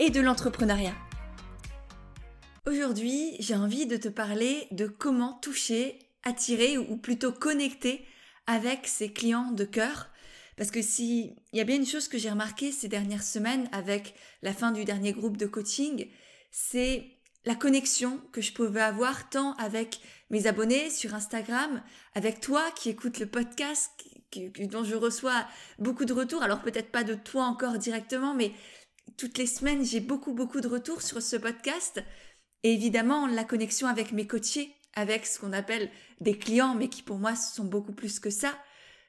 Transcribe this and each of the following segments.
et de l'entrepreneuriat. Aujourd'hui, j'ai envie de te parler de comment toucher, attirer ou plutôt connecter avec ses clients de cœur. Parce que si y a bien une chose que j'ai remarqué ces dernières semaines avec la fin du dernier groupe de coaching, c'est la connexion que je pouvais avoir tant avec mes abonnés sur Instagram, avec toi qui écoutes le podcast, dont je reçois beaucoup de retours. Alors peut-être pas de toi encore directement, mais toutes les semaines, j'ai beaucoup, beaucoup de retours sur ce podcast. Et évidemment, la connexion avec mes coachés, avec ce qu'on appelle des clients, mais qui pour moi sont beaucoup plus que ça,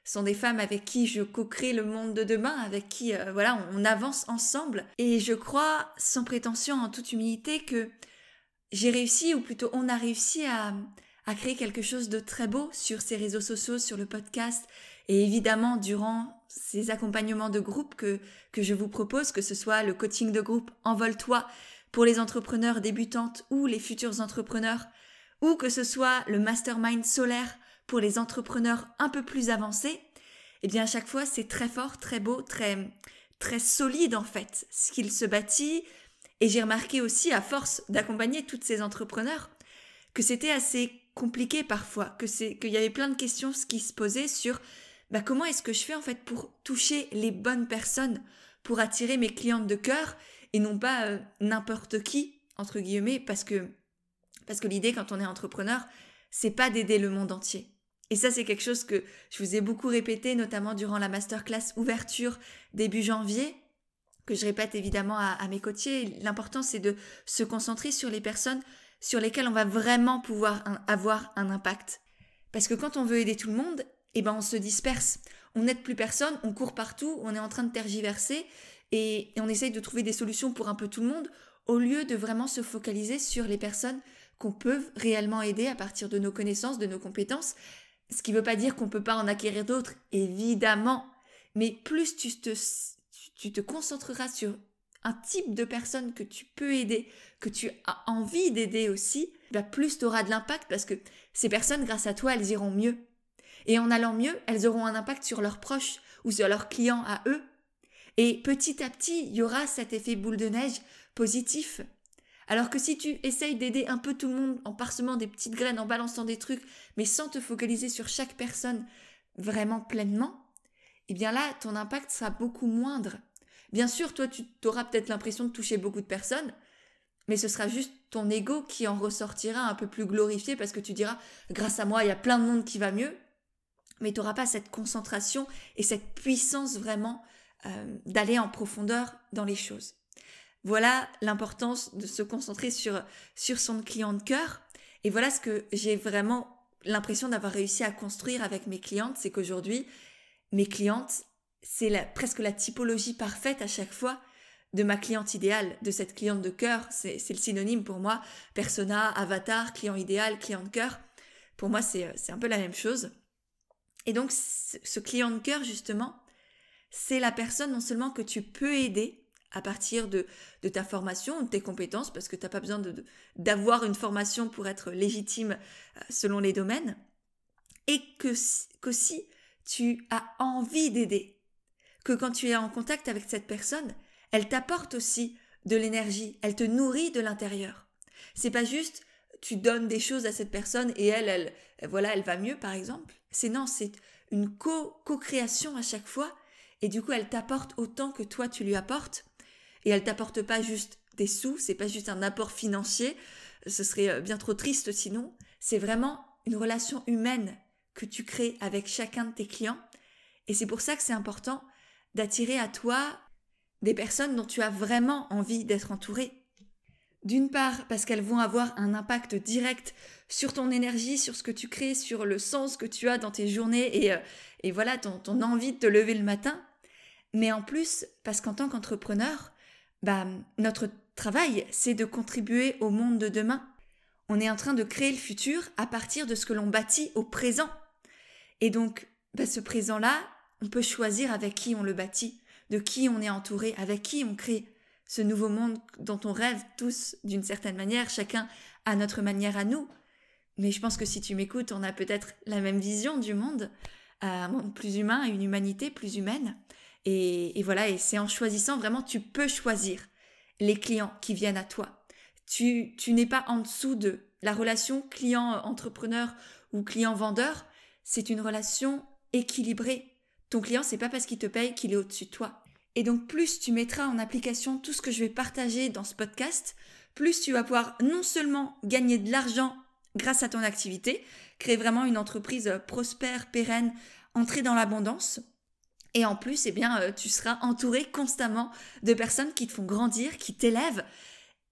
sont des femmes avec qui je co-crée le monde de demain, avec qui, euh, voilà, on, avance ensemble. Et je crois, sans prétention, en toute humilité, que j'ai réussi, ou plutôt on a réussi à, à créer quelque chose de très beau sur ces réseaux sociaux, sur le podcast, et évidemment durant ces accompagnements de groupe que, que je vous propose, que ce soit le coaching de groupe Envole-toi pour les entrepreneurs débutantes ou les futurs entrepreneurs, ou que ce soit le mastermind solaire pour les entrepreneurs un peu plus avancés, eh bien à chaque fois c'est très fort, très beau, très très solide en fait ce qu'il se bâtit. Et j'ai remarqué aussi à force d'accompagner toutes ces entrepreneurs que c'était assez compliqué parfois, que c'est qu'il y avait plein de questions qui se posaient sur bah, comment est-ce que je fais en fait pour toucher les bonnes personnes, pour attirer mes clientes de cœur et non pas euh, n'importe qui entre guillemets parce que parce que l'idée quand on est entrepreneur, c'est pas d'aider le monde entier. Et ça c'est quelque chose que je vous ai beaucoup répété notamment durant la masterclass ouverture début janvier que je répète évidemment à, mes coachés, l'important c'est de se concentrer sur les personnes sur lesquelles on va vraiment pouvoir avoir un impact. Parce que quand on veut aider tout le monde, eh ben on se disperse. On n'aide plus personne, on court partout, on est en train de tergiverser et, on essaye de trouver des solutions pour un peu tout le monde au lieu de vraiment se focaliser sur les personnes qu'on peut réellement aider à partir de nos connaissances, de nos compétences. Ce qui ne veut pas dire qu'on ne peut pas en acquérir d'autres, évidemment. Mais plus tu te, tu te concentreras sur un type de personne que tu peux aider, que tu as envie d'aider aussi, bah plus tu auras de l'impact parce que ces personnes, grâce à toi, elles iront mieux. Et en allant mieux, elles auront un impact sur leurs proches ou sur leurs clients à eux. Et petit à petit, il y aura cet effet boule de neige positif. Alors que si tu essayes d'aider un peu tout le monde en parsemant des petites graines, en balançant des trucs, mais sans te focaliser sur chaque personne vraiment pleinement, eh bien là, ton impact sera beaucoup moindre. Bien sûr, toi, tu auras peut-être l'impression de toucher beaucoup de personnes, mais ce sera juste ton ego qui en ressortira un peu plus glorifié parce que tu diras, grâce à moi, il y a plein de monde qui va mieux, mais tu n'auras pas cette concentration et cette puissance vraiment euh, d'aller en profondeur dans les choses. Voilà l'importance de se concentrer sur, sur son client de cœur. Et voilà ce que j'ai vraiment l'impression d'avoir réussi à construire avec mes clientes, c'est qu'aujourd'hui, mes clientes, c'est presque la typologie parfaite à chaque fois de ma cliente idéale, de cette cliente de cœur. C'est le synonyme pour moi. Persona, avatar, client idéal, client de cœur. Pour moi, c'est un peu la même chose. Et donc, ce client de cœur, justement, c'est la personne non seulement que tu peux aider à partir de, de ta formation, de tes compétences, parce que tu n'as pas besoin d'avoir une formation pour être légitime euh, selon les domaines, et que tu as envie d'aider. Que quand tu es en contact avec cette personne, elle t'apporte aussi de l'énergie, elle te nourrit de l'intérieur. C'est pas juste tu donnes des choses à cette personne et elle, elle, voilà, elle va mieux par exemple. C'est non, c'est une co-création à chaque fois. Et du coup elle t'apporte autant que toi tu lui apportes. Et elle t'apporte pas juste des sous, c'est pas juste un apport financier, ce serait euh, bien trop triste sinon, c'est vraiment une relation humaine que tu crées avec chacun de tes clients. Et c'est pour ça que c'est important d'attirer à toi des personnes dont tu as vraiment envie d'être entouré. D'une part, parce qu'elles vont avoir un impact direct sur ton énergie, sur ce que tu crées, sur le sens que tu as dans tes journées et, euh, et voilà ton, envie de te lever le matin. Mais en plus, parce qu'en tant qu'entrepreneur, bah, notre travail, c'est de contribuer au monde de demain. On est en train de créer le futur à partir de ce que l'on bâtit au présent. Et donc, bah, ce présent-là, on peut choisir avec qui on le bâtit, de qui on est entouré, avec qui on crée ce nouveau monde dont on rêve tous d'une certaine manière, chacun à notre manière à nous. Mais je pense que si tu m'écoutes, on a peut-être la même vision du monde, un monde plus humain, une humanité plus humaine. Et, voilà, et c'est en choisissant vraiment, tu peux choisir les clients qui viennent à toi. Tu, n'es pas en dessous de la relation client-entrepreneur ou client-vendeur, c'est une relation équilibrée. Ton client, c'est pas parce qu'il te paye qu'il est au-dessus de toi. Et donc, plus tu mettras en application tout ce que je vais partager dans ce podcast, plus tu vas pouvoir non seulement gagner de l'argent grâce à ton activité, créer vraiment une entreprise euh, prospère, pérenne, entrer dans l'abondance. Et en plus, eh bien, euh, tu seras entouré constamment de personnes qui te font grandir, qui t'élèvent.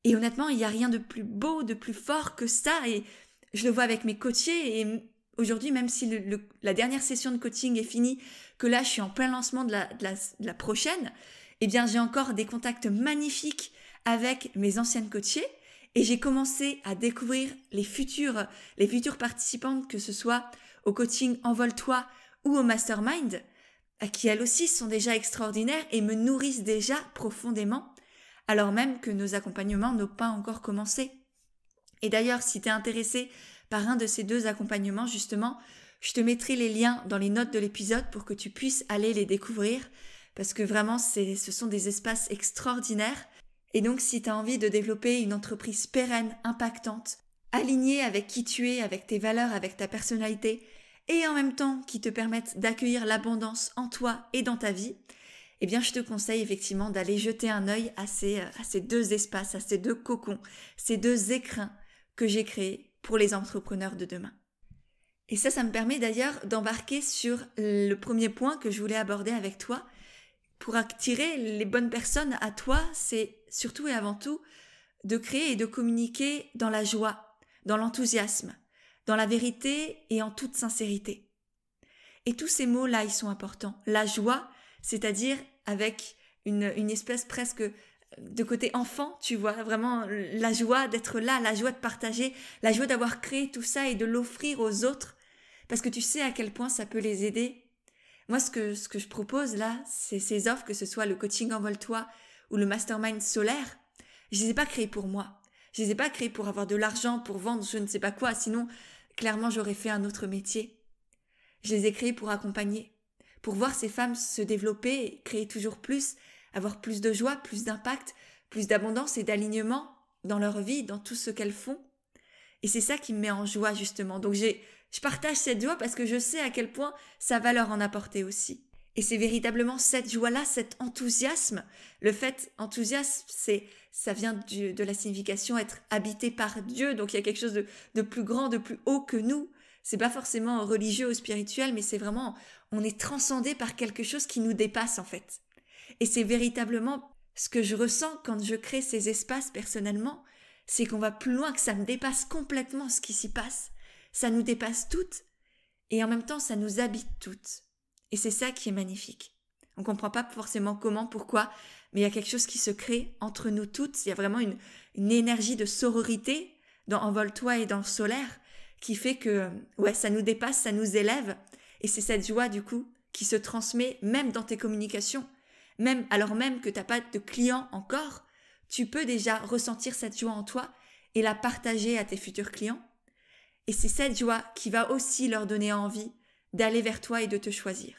Et honnêtement, il n'y a rien de plus beau, de plus fort que ça. Et je le vois avec mes coachés. Et aujourd'hui, même si la dernière session de coaching est finie, que là, je suis en plein lancement de la, prochaine, eh bien, j'ai encore des contacts magnifiques avec mes anciennes coachées et j'ai commencé à découvrir les futures, participantes, que ce soit au coaching Envole-toi ou au mastermind, qui elles aussi sont déjà extraordinaires et me nourrissent déjà profondément, alors même que nos accompagnements n'ont pas encore commencé. Et d'ailleurs, si tu es intéressé par un de ces deux accompagnements, justement, je te mettrai les liens dans les notes de l'épisode pour que tu puisses aller les découvrir, parce que vraiment, ce sont des espaces extraordinaires et donc si tu as envie de développer une entreprise pérenne, impactante, alignée avec qui tu es, avec tes valeurs, avec ta personnalité, et en même temps qui te permette d'accueillir l'abondance en toi et dans ta vie, eh bien je te conseille effectivement d'aller jeter un œil à ces, à ces deux espaces, à ces deux cocons, ces deux écrins que j'ai créés pour les entrepreneurs de demain. Et ça, ça me permet d'ailleurs d'embarquer sur le premier point que je voulais aborder avec toi, pour attirer les bonnes personnes à toi, c'est surtout et avant tout de créer et de communiquer dans la joie, dans l'enthousiasme, dans la vérité et en toute sincérité. Et tous ces mots-là, ils sont importants. La joie, c'est-à-dire avec une, une espèce presque de côté enfant, tu vois, vraiment la joie d'être là, la joie de partager, la joie d'avoir créé tout ça et de l'offrir aux autres, parce que tu sais à quel point ça peut les aider moi, ce que, je propose là, c'est ces offres, que ce soit le coaching Envole-toi ou le mastermind solaire. Je les ai pas créés pour moi. Je les ai pas créés pour avoir de l'argent, pour vendre je ne sais pas quoi. Sinon, clairement, j'aurais fait un autre métier. Je les ai créés pour accompagner, pour voir ces femmes se développer, créer toujours plus, avoir plus de joie, plus d'impact, plus d'abondance et d'alignement dans leur vie, dans tout ce qu'elles font. Et c'est ça qui me met en joie, justement. Donc j'ai, je partage cette joie parce que je sais à quel point ça va leur en apporter aussi. Et c'est véritablement cette joie-là, cet enthousiasme. Le fait, enthousiasme, c'est, ça vient de la signification être habité par Dieu. Donc il y a quelque chose de, de plus grand, de plus haut que nous. C'est pas forcément religieux ou spirituel, mais c'est vraiment, on est transcendé par quelque chose qui nous dépasse en fait. Et c'est véritablement ce que je ressens quand je crée ces espaces personnellement, c'est qu'on va plus loin, que ça me dépasse complètement ce qui s'y passe ça nous dépasse toutes et en même temps ça nous habite toutes. Et c'est ça qui est magnifique. On comprend pas forcément comment, pourquoi, mais il y a quelque chose qui se crée entre nous toutes. Il y a vraiment une, une énergie de sororité dans Envole-toi et dans le solaire qui fait que, ouais, ça nous dépasse, ça nous élève. Et c'est cette joie, du coup, qui se transmet même dans tes communications. Même, alors même que t'as pas de clients encore, tu peux déjà ressentir cette joie en toi et la partager à tes futurs clients et c'est cette joie qui va aussi leur donner envie d'aller vers toi et de te choisir.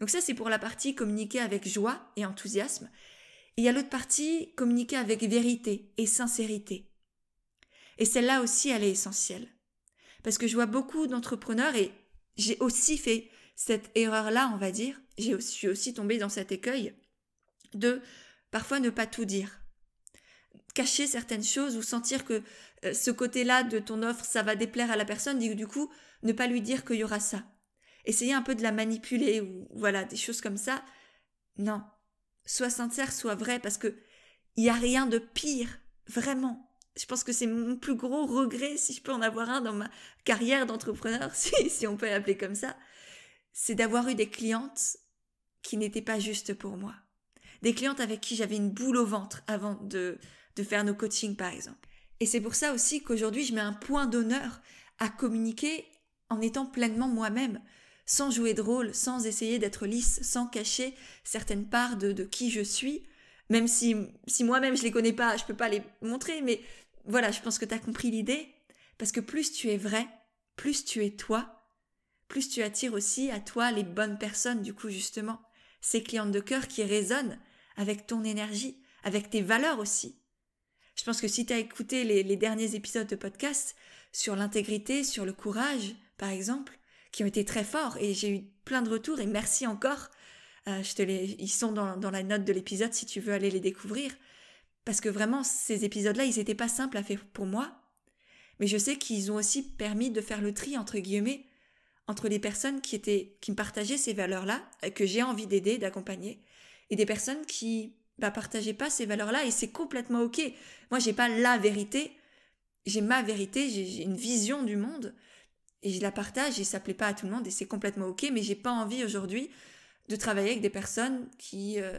Donc ça, c'est pour la partie communiquer avec joie et enthousiasme. Et il y a l'autre partie, communiquer avec vérité et sincérité. Et celle-là aussi, elle est essentielle. Parce que je vois beaucoup d'entrepreneurs et j'ai aussi fait cette erreur-là, on va dire. J'ai suis aussi tombée dans cet écueil de parfois ne pas tout dire. Cacher certaines choses ou sentir que euh, ce côté-là de ton offre, ça va déplaire à la personne, du coup, ne pas lui dire qu'il y aura ça. Essayer un peu de la manipuler ou voilà, des choses comme ça. Non. Sois sincère, sois vrai, parce que il n'y a rien de pire, vraiment. Je pense que c'est mon plus gros regret, si je peux en avoir un dans ma carrière d'entrepreneur, si, si on peut l'appeler comme ça, c'est d'avoir eu des clientes qui n'étaient pas justes pour moi. Des clientes avec qui j'avais une boule au ventre avant de, de faire nos coachings par exemple. Et c'est pour ça aussi qu'aujourd'hui je mets un point d'honneur à communiquer en étant pleinement moi-même, sans jouer de rôle, sans essayer d'être lisse, sans cacher certaines parts de, de qui je suis, même si, si moi-même je les connais pas, je peux pas les montrer, mais voilà, je pense que tu as compris l'idée, parce que plus tu es vrai, plus tu es toi, plus tu attires aussi à toi les bonnes personnes, du coup, justement, ces clientes de cœur qui résonnent avec ton énergie, avec tes valeurs aussi. Je pense que si tu as écouté les, derniers épisodes de podcast sur l'intégrité, sur le courage, par exemple, qui ont été très forts, et j'ai eu plein de retours, et merci encore. Euh, les, ils sont dans, la note de l'épisode si tu veux aller les découvrir. Parce que vraiment, ces épisodes-là, ils n'étaient pas simples à faire pour moi. Mais je sais qu'ils ont aussi permis de faire le tri, entre guillemets, entre les personnes qui étaient, qui me partageaient ces valeurs-là, que j'ai envie d'aider, d'accompagner, et des personnes qui bah, partageaient pas ces valeurs-là, et c'est complètement ok. Moi, j'ai pas la vérité, j'ai ma vérité, j'ai une vision du monde, et je la partage, et ça plaît pas à tout le monde, et c'est complètement ok, mais j'ai pas envie aujourd'hui de travailler avec des personnes qui, euh,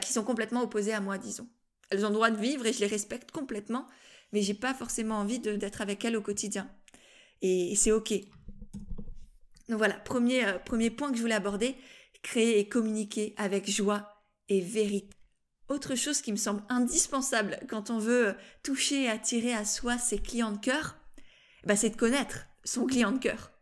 qui sont complètement opposées à moi, disons. Elles ont le droit de vivre et je les respecte complètement, mais j'ai pas forcément envie d'être avec elles au quotidien. Et, c'est ok. Donc voilà, premier, euh, premier point que je voulais aborder, créer et communiquer avec joie et vérité. Autre chose qui me semble indispensable quand on veut toucher et attirer à soi ses clients de cœur, bah c'est de connaître son client de cœur.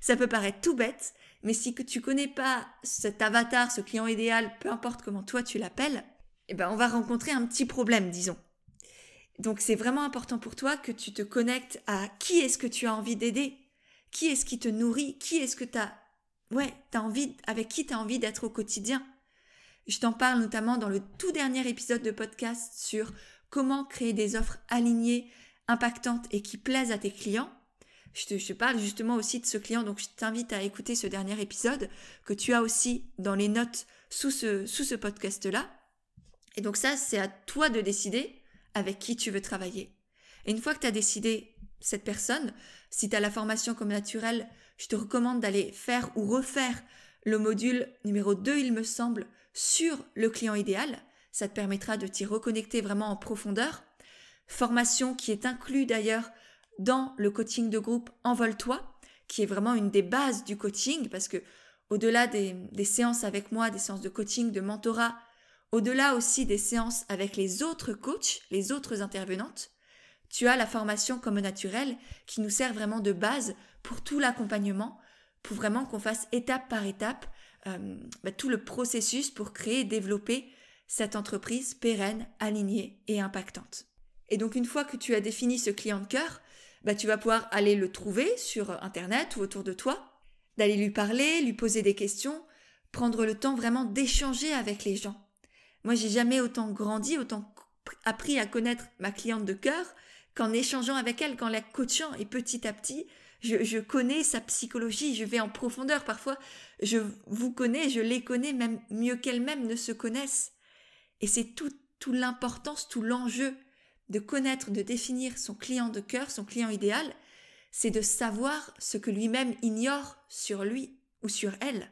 Ça peut paraître tout bête, mais si tu connais pas cet avatar, ce client idéal, peu importe comment toi tu l'appelles, eh ben on va rencontrer un petit problème, disons. Donc c'est vraiment important pour toi que tu te connectes à qui est-ce que tu as envie d'aider, qui est-ce qui te nourrit, qui est-ce que tu as ouais, envie avec qui tu as envie d'être au quotidien. Je t'en parle notamment dans le tout dernier épisode de podcast sur comment créer des offres alignées, impactantes et qui plaisent à tes clients. Je te, parle justement aussi de ce client, donc je t'invite à écouter ce dernier épisode que tu as aussi dans les notes sous ce, sous ce podcast-là. Et donc ça, c'est à toi de décider avec qui tu veux travailler. Et une fois que tu as décidé cette personne, si tu as la formation comme naturelle, je te recommande d'aller faire ou refaire le module numéro 2, il me semble, sur le client idéal. Ça te permettra de t'y reconnecter vraiment en profondeur. Formation qui est inclue d'ailleurs dans le coaching de groupe Envole-toi, qui est vraiment une des bases du coaching, parce que au-delà des, des, séances avec moi, des séances de coaching, de mentorat, au-delà aussi des séances avec les autres coachs, les autres intervenantes, tu as la formation comme naturelle qui nous sert vraiment de base pour tout l'accompagnement, pour vraiment qu'on fasse étape par étape euh, bah, tout le processus pour créer et développer cette entreprise pérenne, alignée et impactante. Et donc une fois que tu as défini ce client de cœur, bah, tu vas pouvoir aller le trouver sur Internet ou autour de toi, d'aller lui parler, lui poser des questions, prendre le temps vraiment d'échanger avec les gens. Moi, j'ai jamais autant grandi, autant appris à connaître ma cliente de cœur qu'en échangeant avec elle, qu'en la coachant. Et petit à petit, je, connais sa psychologie, je vais en profondeur. Parfois, je vous connais, je les connais même mieux qu'elles-mêmes ne se connaissent. Et c'est tout, tout l'importance, tout l'enjeu de connaître, de définir son client de cœur, son client idéal, c'est de savoir ce que lui-même ignore sur lui ou sur elle.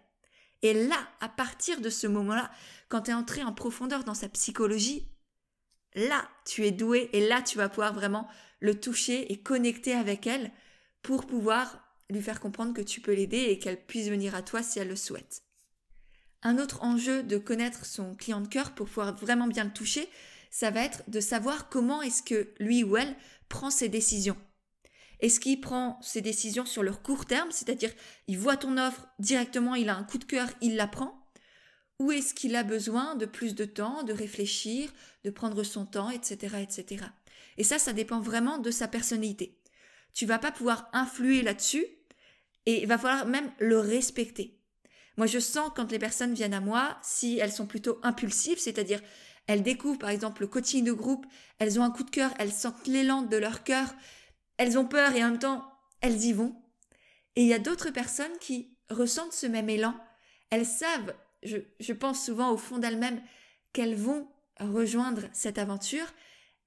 Et là, à partir de ce moment-là, quand tu es entré en profondeur dans sa psychologie, là, tu es doué et là, tu vas pouvoir vraiment le toucher et connecter avec elle pour pouvoir lui faire comprendre que tu peux l'aider et qu'elle puisse venir à toi si elle le souhaite. Un autre enjeu de connaître son client de cœur pour pouvoir vraiment bien le toucher, ça va être de savoir comment est-ce que lui ou elle prend ses décisions. Est-ce qu'il prend ses décisions sur le court terme, c'est-à-dire il voit ton offre directement, il a un coup de cœur, il la prend Ou est-ce qu'il a besoin de plus de temps, de réfléchir, de prendre son temps, etc., etc. Et ça, ça dépend vraiment de sa personnalité. Tu vas pas pouvoir influer là-dessus et il va falloir même le respecter. Moi, je sens quand les personnes viennent à moi, si elles sont plutôt impulsives, c'est-à-dire elles découvrent par exemple le coaching de groupe, elles ont un coup de cœur, elles sentent l'élan de leur cœur, elles ont peur et en même temps, elles y vont. Et il y a d'autres personnes qui ressentent ce même élan. Elles savent, je, pense souvent au fond d'elles-mêmes, qu'elles vont rejoindre cette aventure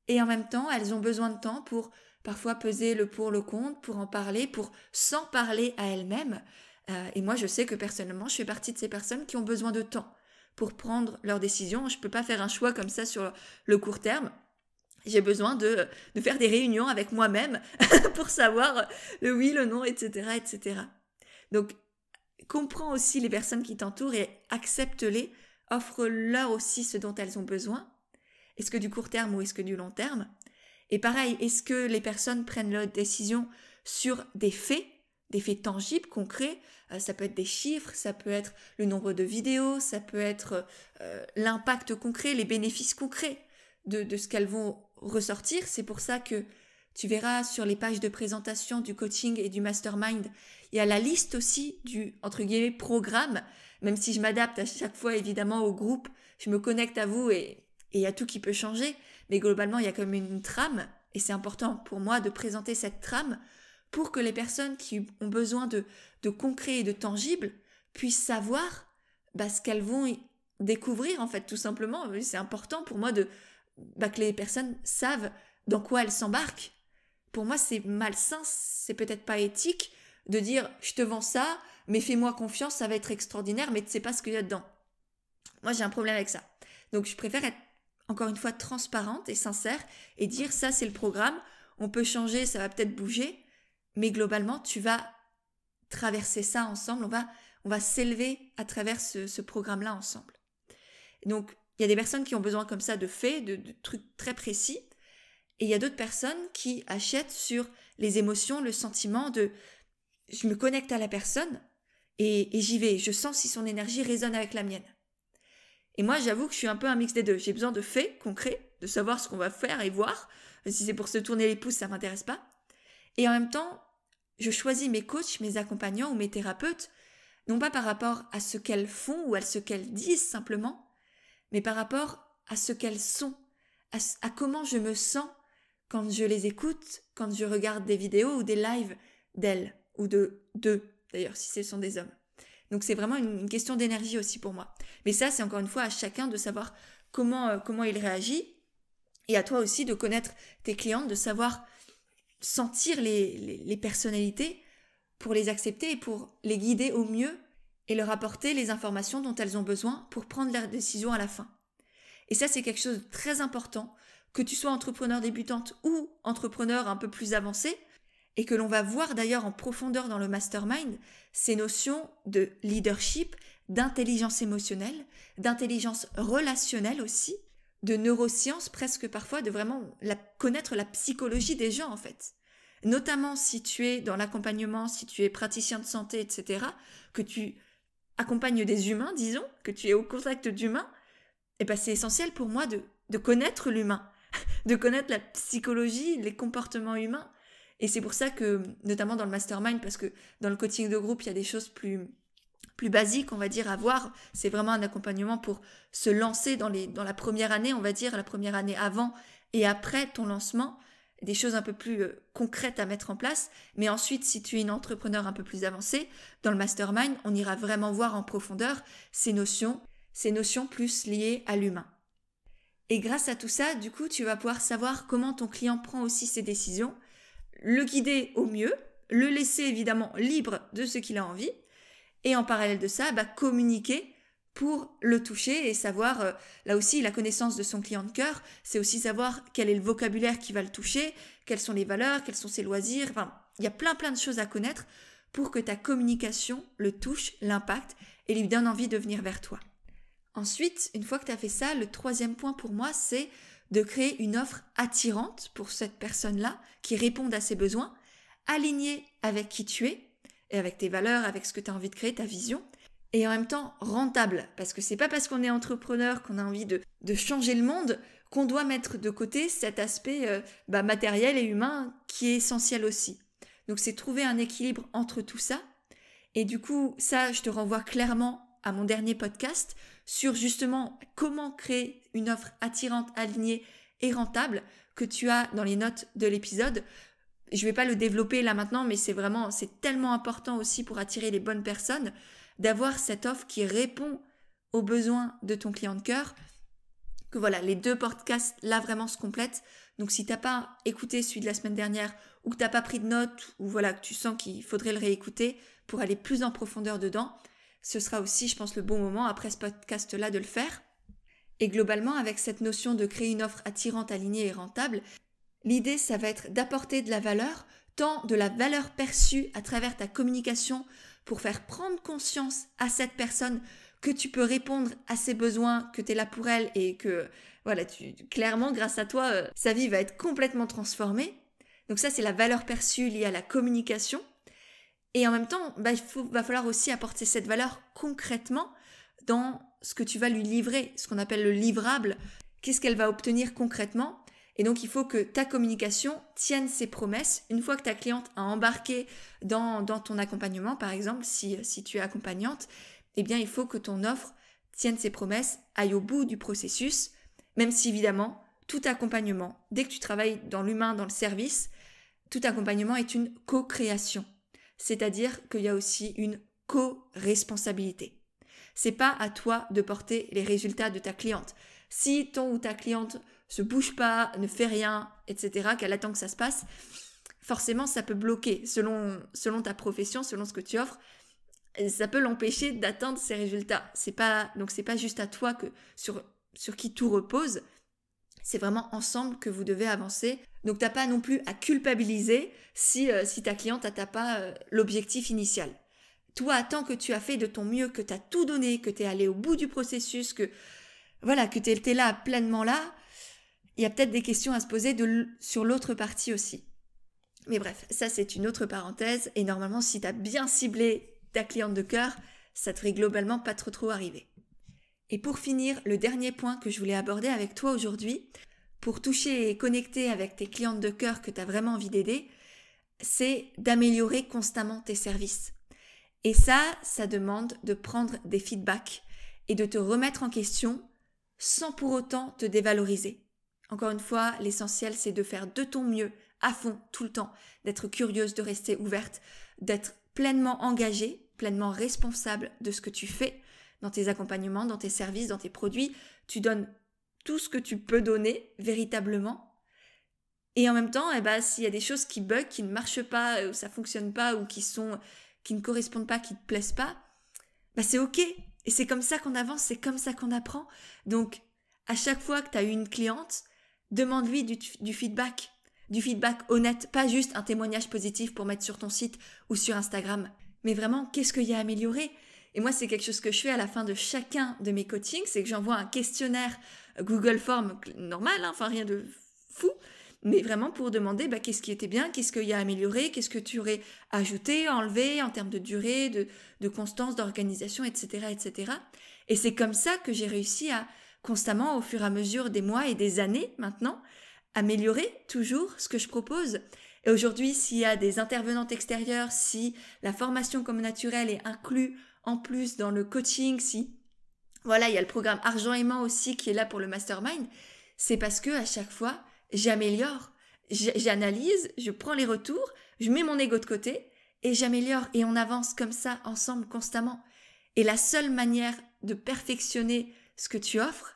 et en même temps, elles ont besoin de temps pour parfois peser le pour, le contre, pour en parler, pour s'en parler à elles-mêmes. Euh, et moi, je sais que personnellement, je fais partie de ces personnes qui ont besoin de temps pour prendre leurs décisions. Je ne peux pas faire un choix comme ça sur le court terme. J'ai besoin de, de, faire des réunions avec moi-même pour savoir le oui, le non, etc., etc. Donc, comprends aussi les personnes qui t'entourent et accepte-les. Offre-leur aussi ce dont elles ont besoin. Est-ce que du court terme ou est-ce que du long terme? Et pareil, est-ce que les personnes prennent leurs décisions sur des faits, des faits tangibles, concrets? Euh, Ça peut être des chiffres, ça peut être le nombre de vidéos, ça peut être euh, l'impact concret, les bénéfices concrets de ce qu'elles vont ressortir. C'est pour ça que tu verras sur les pages de présentation du coaching et du mastermind, il y a la liste aussi du, entre guillemets, programme. Même si je m'adapte à chaque fois, évidemment, au groupe, je me connecte à vous et il y a tout qui peut changer. Mais globalement, il y a comme une trame. Et c'est important pour moi de présenter cette trame pour que les personnes qui ont besoin de, de concret et de tangible puissent savoir bah, ce qu'elles vont découvrir, en fait, tout simplement. C'est important pour moi de, bah, que les personnes savent dans quoi elles s'embarquent. Pour moi, c'est malsain, c'est peut-être pas éthique de dire je te vends ça, mais fais-moi confiance, ça va être extraordinaire, mais tu sais pas ce qu'il y a dedans. Moi, j'ai un problème avec ça. Donc, je préfère être encore une fois transparente et sincère et dire ça, c'est le programme. On peut changer, ça va peut-être bouger, mais globalement, tu vas traverser ça ensemble. On va, on va s'élever à travers ce, programme-là ensemble. Donc, il y a des personnes qui ont besoin comme ça de faits, de, de trucs très précis. Et il y a d'autres personnes qui achètent sur les émotions, le sentiment de je me connecte à la personne et, j'y vais. Je sens si son énergie résonne avec la mienne. Et moi, j'avoue que je suis un peu un mix des deux. J'ai besoin de faits concrets, de savoir ce qu'on va faire et voir. Si c'est pour se tourner les pouces, ça m'intéresse pas. Et en même temps, je choisis mes coachs, mes accompagnants ou mes thérapeutes, non pas par rapport à ce qu'elles font ou à ce qu'elles disent simplement, mais par rapport à ce qu'elles sont, à comment je me sens quand je les écoute, quand je regarde des vidéos ou des lives d'elles ou de d'eux, d'ailleurs, si ce sont des hommes. Donc c'est vraiment une, question d'énergie aussi pour moi. Mais ça, c'est encore une fois à chacun de savoir comment, euh, comment il réagit et à toi aussi de connaître tes clientes, de savoir sentir les, les, personnalités pour les accepter et pour les guider au mieux et leur apporter les informations dont elles ont besoin pour prendre leur décision à la fin. Et ça, c'est quelque chose de très important, que tu sois entrepreneur débutante ou entrepreneur un peu plus avancé, et que l'on va voir d'ailleurs en profondeur dans le mastermind, ces notions de leadership, d'intelligence émotionnelle, d'intelligence relationnelle aussi, de neurosciences presque parfois, de vraiment connaître la psychologie des gens en fait. Notamment si tu es dans l'accompagnement, si tu es praticien de santé, etc., que tu accompagnes des humains, disons, que tu es au contact d'humains, eh ben c'est essentiel pour moi de connaître l'humain, de connaître la psychologie, les comportements humains, et c'est pour ça que, notamment dans le mastermind, parce que dans le coaching de groupe, il y a des choses plus, plus basiques, on va dire, à voir. C'est vraiment un accompagnement pour se lancer dans, les, dans la première année, on va dire, la première année avant et après ton lancement. Des choses un peu plus euh, concrètes à mettre en place. Mais ensuite, si tu es une entrepreneur un peu plus avancée, dans le mastermind, on ira vraiment voir en profondeur ces notions, ces notions plus liées à l'humain. Et grâce à tout ça, du coup, tu vas pouvoir savoir comment ton client prend aussi ses décisions, le guider au mieux, le laisser évidemment libre de ce qu'il a envie, et en parallèle de ça, bah, communiquer pour le toucher et savoir, euh, là aussi, la connaissance de son client de cœur, c'est aussi savoir quel est le vocabulaire qui va le toucher, quelles sont les valeurs, quels sont ses loisirs, enfin, il y a plein plein de choses à connaître pour que ta communication le touche, l'impact et lui donne envie de venir vers toi. Ensuite, une fois que tu as fait ça, le troisième point pour moi, c'est de créer une offre attirante pour cette personne-là, qui réponde à ses besoins, alignée avec qui tu es, et avec tes valeurs, avec ce que tu as envie de créer, ta vision, et en même temps rentable, parce que c'est pas parce qu'on est entrepreneur qu'on a envie de, changer le monde qu'on doit mettre de côté cet aspect euh, bah, matériel et humain qui est essentiel aussi. Donc c'est trouver un équilibre entre tout ça. Et du coup, ça, je te renvoie clairement à mon dernier podcast sur justement comment créer une offre attirante, alignée et rentable que tu as dans les notes de l'épisode. Je ne vais pas le développer là maintenant, mais c'est vraiment, c'est tellement important aussi pour attirer les bonnes personnes d'avoir cette offre qui répond aux besoins de ton client de cœur. Que voilà, les deux podcasts là vraiment se complètent. Donc si t'as pas écouté celui de la semaine dernière ou que t'as pas pris de notes ou voilà que tu sens qu'il faudrait le réécouter pour aller plus en profondeur dedans, ce sera aussi, je pense, le bon moment après ce podcast-là de le faire. Et globalement, avec cette notion de créer une offre attirante, alignée et rentable, l'idée, ça va être d'apporter de la valeur, tant de la valeur perçue à travers ta communication pour faire prendre conscience à cette personne que tu peux répondre à ses besoins, que tu es là pour elle et que, voilà, tu, clairement, grâce à toi, euh, sa vie va être complètement transformée. Donc ça, c'est la valeur perçue liée à la communication. Et en même temps, bah, il va falloir aussi apporter cette valeur concrètement dans ce que tu vas lui livrer, ce qu'on appelle le livrable. Qu'est-ce qu'elle va obtenir concrètement? Et donc, il faut que ta communication tienne ses promesses. Une fois que ta cliente a embarqué dans, ton accompagnement, par exemple, si, si tu es accompagnante, eh bien, il faut que ton offre tienne ses promesses, aille au bout du processus, même si évidemment, tout accompagnement, dès que tu travailles dans l'humain, dans le service, tout accompagnement est une co-création. C'est-à-dire qu'il y a aussi une co-responsabilité. C'est pas à toi de porter les résultats de ta cliente. Si ton ou ta cliente se bouge pas, ne fait rien, etc., qu'elle attend que ça se passe, forcément ça peut bloquer selon, selon ta profession, selon ce que tu offres. ça peut l'empêcher d'atteindre ses résultats. C'est pas donc c'est pas juste à toi que sur sur qui tout repose. C'est vraiment ensemble que vous devez avancer. Donc t'as pas non plus à culpabiliser si, euh, ta cliente n'atteint pas euh, l'objectif initial. Toi, tant que tu as fait de ton mieux, que tu as tout donné, que tu es allé au bout du processus, que voilà, que tu es là pleinement là, il y a peut-être des questions à se poser sur l'autre partie aussi. Mais bref, ça c'est une autre parenthèse, et normalement si tu as bien ciblé ta cliente de cœur, ça te ferait globalement pas trop trop arriver. Et pour finir, le dernier point que je voulais aborder avec toi aujourd'hui, pour toucher et connecter avec tes clientes de cœur que tu as vraiment envie d'aider, c'est d'améliorer constamment tes services. Et ça, ça demande de prendre des feedbacks et de te remettre en question sans pour autant te dévaloriser. Encore une fois, l'essentiel, c'est de faire de ton mieux, à fond, tout le temps, d'être curieuse, de rester ouverte, d'être pleinement engagée, pleinement responsable de ce que tu fais dans tes accompagnements, dans tes services, dans tes produits. Tu donnes tout ce que tu peux donner véritablement. Et en même temps, eh ben, s'il y a des choses qui bug, qui ne marchent pas, ou ça fonctionne pas, ou qui sont, qui ne correspondent pas, qui te plaisent pas, bah c'est ok. Et c'est comme ça qu'on avance, c'est comme ça qu'on apprend. Donc, à chaque fois que tu as une cliente, Demande-lui du, feedback, du feedback honnête, pas juste un témoignage positif pour mettre sur ton site ou sur Instagram, mais vraiment qu'est-ce qu'il y a à améliorer? Et moi, c'est quelque chose que je fais à la fin de chacun de mes coachings, c'est que j'envoie un questionnaire Google Form normal, hein, enfin rien de fou, mais vraiment pour demander bah, qu'est-ce qui était bien, qu'est-ce qu'il y a à améliorer, qu'est-ce que tu aurais ajouté, enlevé en termes de durée, de, de constance, d'organisation, etc., etc. Et c'est comme ça que j'ai réussi à constamment au fur et à mesure des mois et des années maintenant, améliorer toujours ce que je propose. Et aujourd'hui, s'il y a des intervenantes extérieures, si la formation comme naturelle est inclue en plus dans le coaching, si voilà, il y a le programme Argent aimant aussi qui est là pour le mastermind, c'est parce que à chaque fois, j'améliore, j'analyse, je prends les retours, je mets mon ego de côté et j'améliore et on avance comme ça ensemble constamment. Et la seule manière de perfectionner ce que tu offres,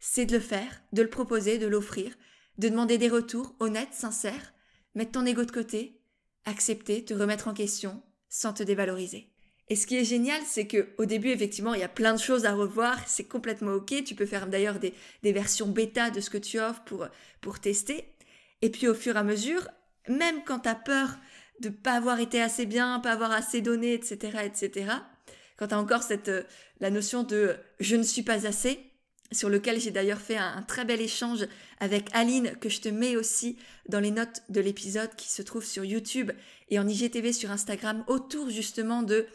c'est de le faire, de le proposer, de l'offrir, de demander des retours honnêtes, sincères, mettre ton ego de côté, accepter, te remettre en question sans te dévaloriser. Et ce qui est génial, c'est que au début, effectivement, il y a plein de choses à revoir, c'est complètement ok. Tu peux faire d'ailleurs des, versions bêta de ce que tu offres pour, pour tester. Et puis au fur et à mesure, même quand tu as peur de pas avoir été assez bien, pas avoir assez donné, etc., etc., quand tu as encore cette, euh, la notion de je ne suis pas assez, sur lequel j'ai d'ailleurs fait un, très bel échange avec Aline, que je te mets aussi dans les notes de l'épisode qui se trouve sur YouTube et en IGTV sur Instagram, autour justement de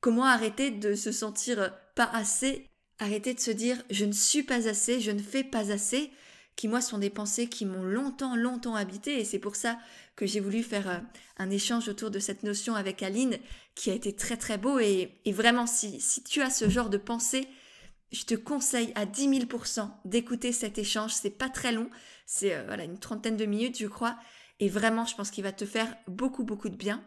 comment arrêter de se sentir pas assez, arrêter de se dire je ne suis pas assez, je ne fais pas assez, qui moi sont des pensées qui m'ont longtemps, longtemps habité et c'est pour ça que j'ai voulu faire euh, un échange autour de cette notion avec Aline qui a été très très beau. Et, vraiment si, si tu as ce genre de pensée, je te conseille à 10 000% d'écouter cet échange, c'est pas très long, c'est euh, voilà une trentaine de minutes je crois. Et vraiment je pense qu'il va te faire beaucoup beaucoup de bien.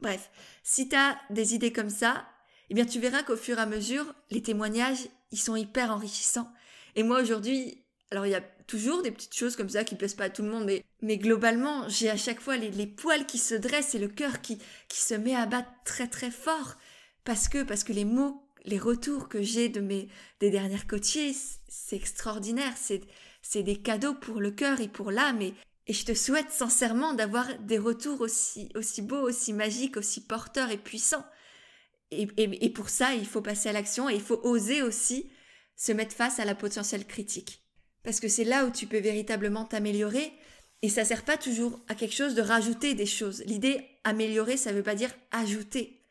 Bref, si tu as des idées comme ça, eh bien tu verras qu'au fur et à mesure, les témoignages, ils sont hyper enrichissants. Et moi aujourd'hui, alors il y a toujours des petites choses comme ça qui plaisent pas à tout le monde, mais, mais globalement, j'ai à chaque fois les, poils qui se dressent et le cœur qui, qui se met à battre très très fort. Parce que, parce que les mots, les retours que j'ai de mes, des dernières coachées, c'est extraordinaire. C'est, c'est des cadeaux pour le cœur et pour l'âme. Et, et je te souhaite sincèrement d'avoir des retours aussi, aussi beaux, aussi magiques, aussi porteurs et puissants. Et, pour ça, il faut passer à l'action et il faut oser aussi se mettre face à la potentielle critique. Parce que c'est là où tu peux véritablement t'améliorer. Et ça sert pas toujours à quelque chose de rajouter des choses. L'idée améliorer, ça veut pas dire ajouter.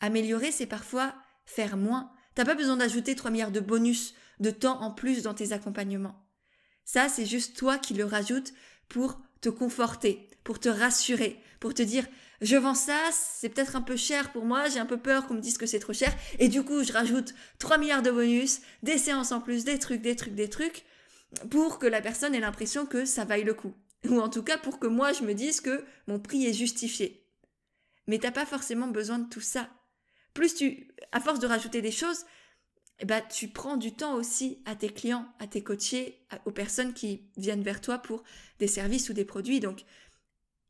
Améliorer, c'est parfois faire moins. T'as pas besoin d'ajouter 3 milliards de bonus de temps en plus dans tes accompagnements. Ça, c'est juste toi qui le rajoutes pour te conforter, pour te rassurer, pour te dire je vends ça, c'est peut-être un peu cher pour moi, j'ai un peu peur qu'on me dise que c'est trop cher, et du coup je rajoute 3 milliards de bonus, des séances en plus, des trucs, des trucs, des trucs, pour que la personne ait l'impression que ça vaille le coup. Ou en tout cas pour que moi je me dise que mon prix est justifié. Mais t'as pas forcément besoin de tout ça. Plus tu, à force de rajouter des choses, eh ben, tu prends du temps aussi à tes clients, à tes coachés, aux personnes qui viennent vers toi pour des services ou des produits. Donc,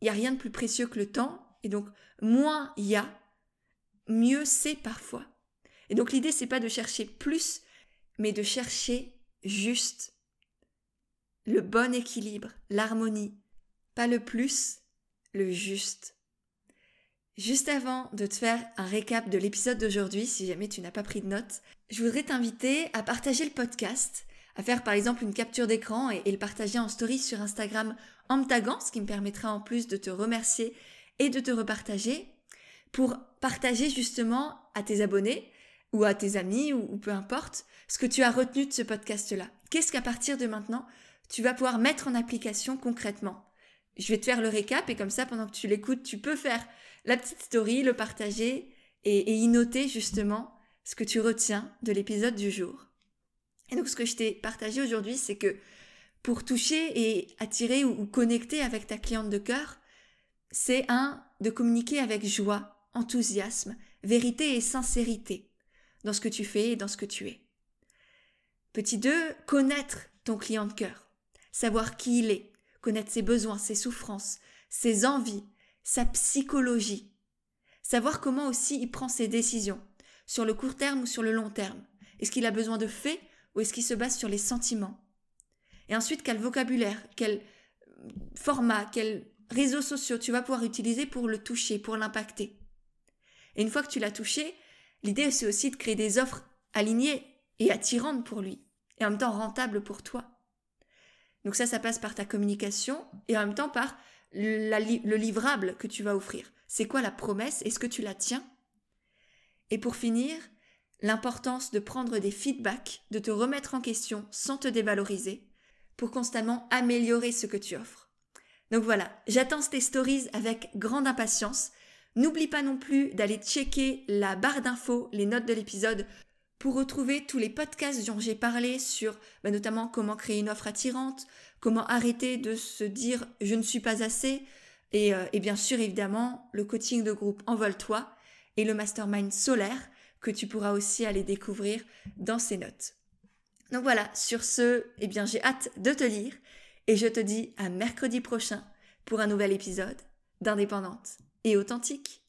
il n'y a rien de plus précieux que le temps. Et donc, moins il y a, mieux c'est parfois. Et donc, l'idée, c'est pas de chercher plus, mais de chercher juste le bon équilibre, l'harmonie. Pas le plus, le juste. Juste avant de te faire un récap de l'épisode d'aujourd'hui, si jamais tu n'as pas pris de notes, je voudrais t'inviter à partager le podcast, à faire par exemple une capture d'écran et, le partager en story sur Instagram en me ce qui me permettra en plus de te remercier et de te repartager pour partager justement à tes abonnés ou à tes amis ou peu importe ce que tu as retenu de ce podcast-là. Qu'est-ce qu'à partir de maintenant, tu vas pouvoir mettre en application concrètement? Je vais te faire le récap et comme ça, pendant que tu l'écoutes, tu peux faire la petite story, le partager et, y noter justement ce que tu retiens de l'épisode du jour. Et donc ce que je t'ai partagé aujourd'hui, c'est que pour toucher et attirer ou, connecter avec ta cliente de cœur, c'est un, de communiquer avec joie, enthousiasme, vérité et sincérité dans ce que tu fais et dans ce que tu es. Petit 2, connaître ton client de cœur savoir qui il est, connaître ses besoins, ses souffrances, ses envies, sa psychologie, savoir comment aussi il prend ses décisions, sur le court terme ou sur le long terme. Est-ce qu'il a besoin de faits ou est-ce qu'il se base sur les sentiments? Et ensuite, quel vocabulaire, quel format, quels réseaux sociaux tu vas pouvoir utiliser pour le toucher, pour l'impacter? Et une fois que tu l'as touché, l'idée c'est aussi de créer des offres alignées et attirantes pour lui, et en même temps rentables pour toi. Donc ça, ça passe par ta communication et en même temps par le livrable que tu vas offrir. C'est quoi la promesse? Est-ce que tu la tiens? Et pour finir, l'importance de prendre des feedbacks, de te remettre en question sans te dévaloriser, pour constamment améliorer ce que tu offres. Donc voilà, j'attends tes stories avec grande impatience. N'oublie pas non plus d'aller checker la barre d'infos, les notes de l'épisode pour retrouver tous les podcasts dont j'ai parlé sur bah, notamment comment créer une offre attirante, comment arrêter de se dire je ne suis pas assez, et, euh, et bien sûr évidemment le coaching de groupe Envole-toi et le mastermind solaire que tu pourras aussi aller découvrir dans ces notes. Donc voilà, sur ce, eh bien j'ai hâte de te lire et je te dis à mercredi prochain pour un nouvel épisode d'Indépendante et authentique.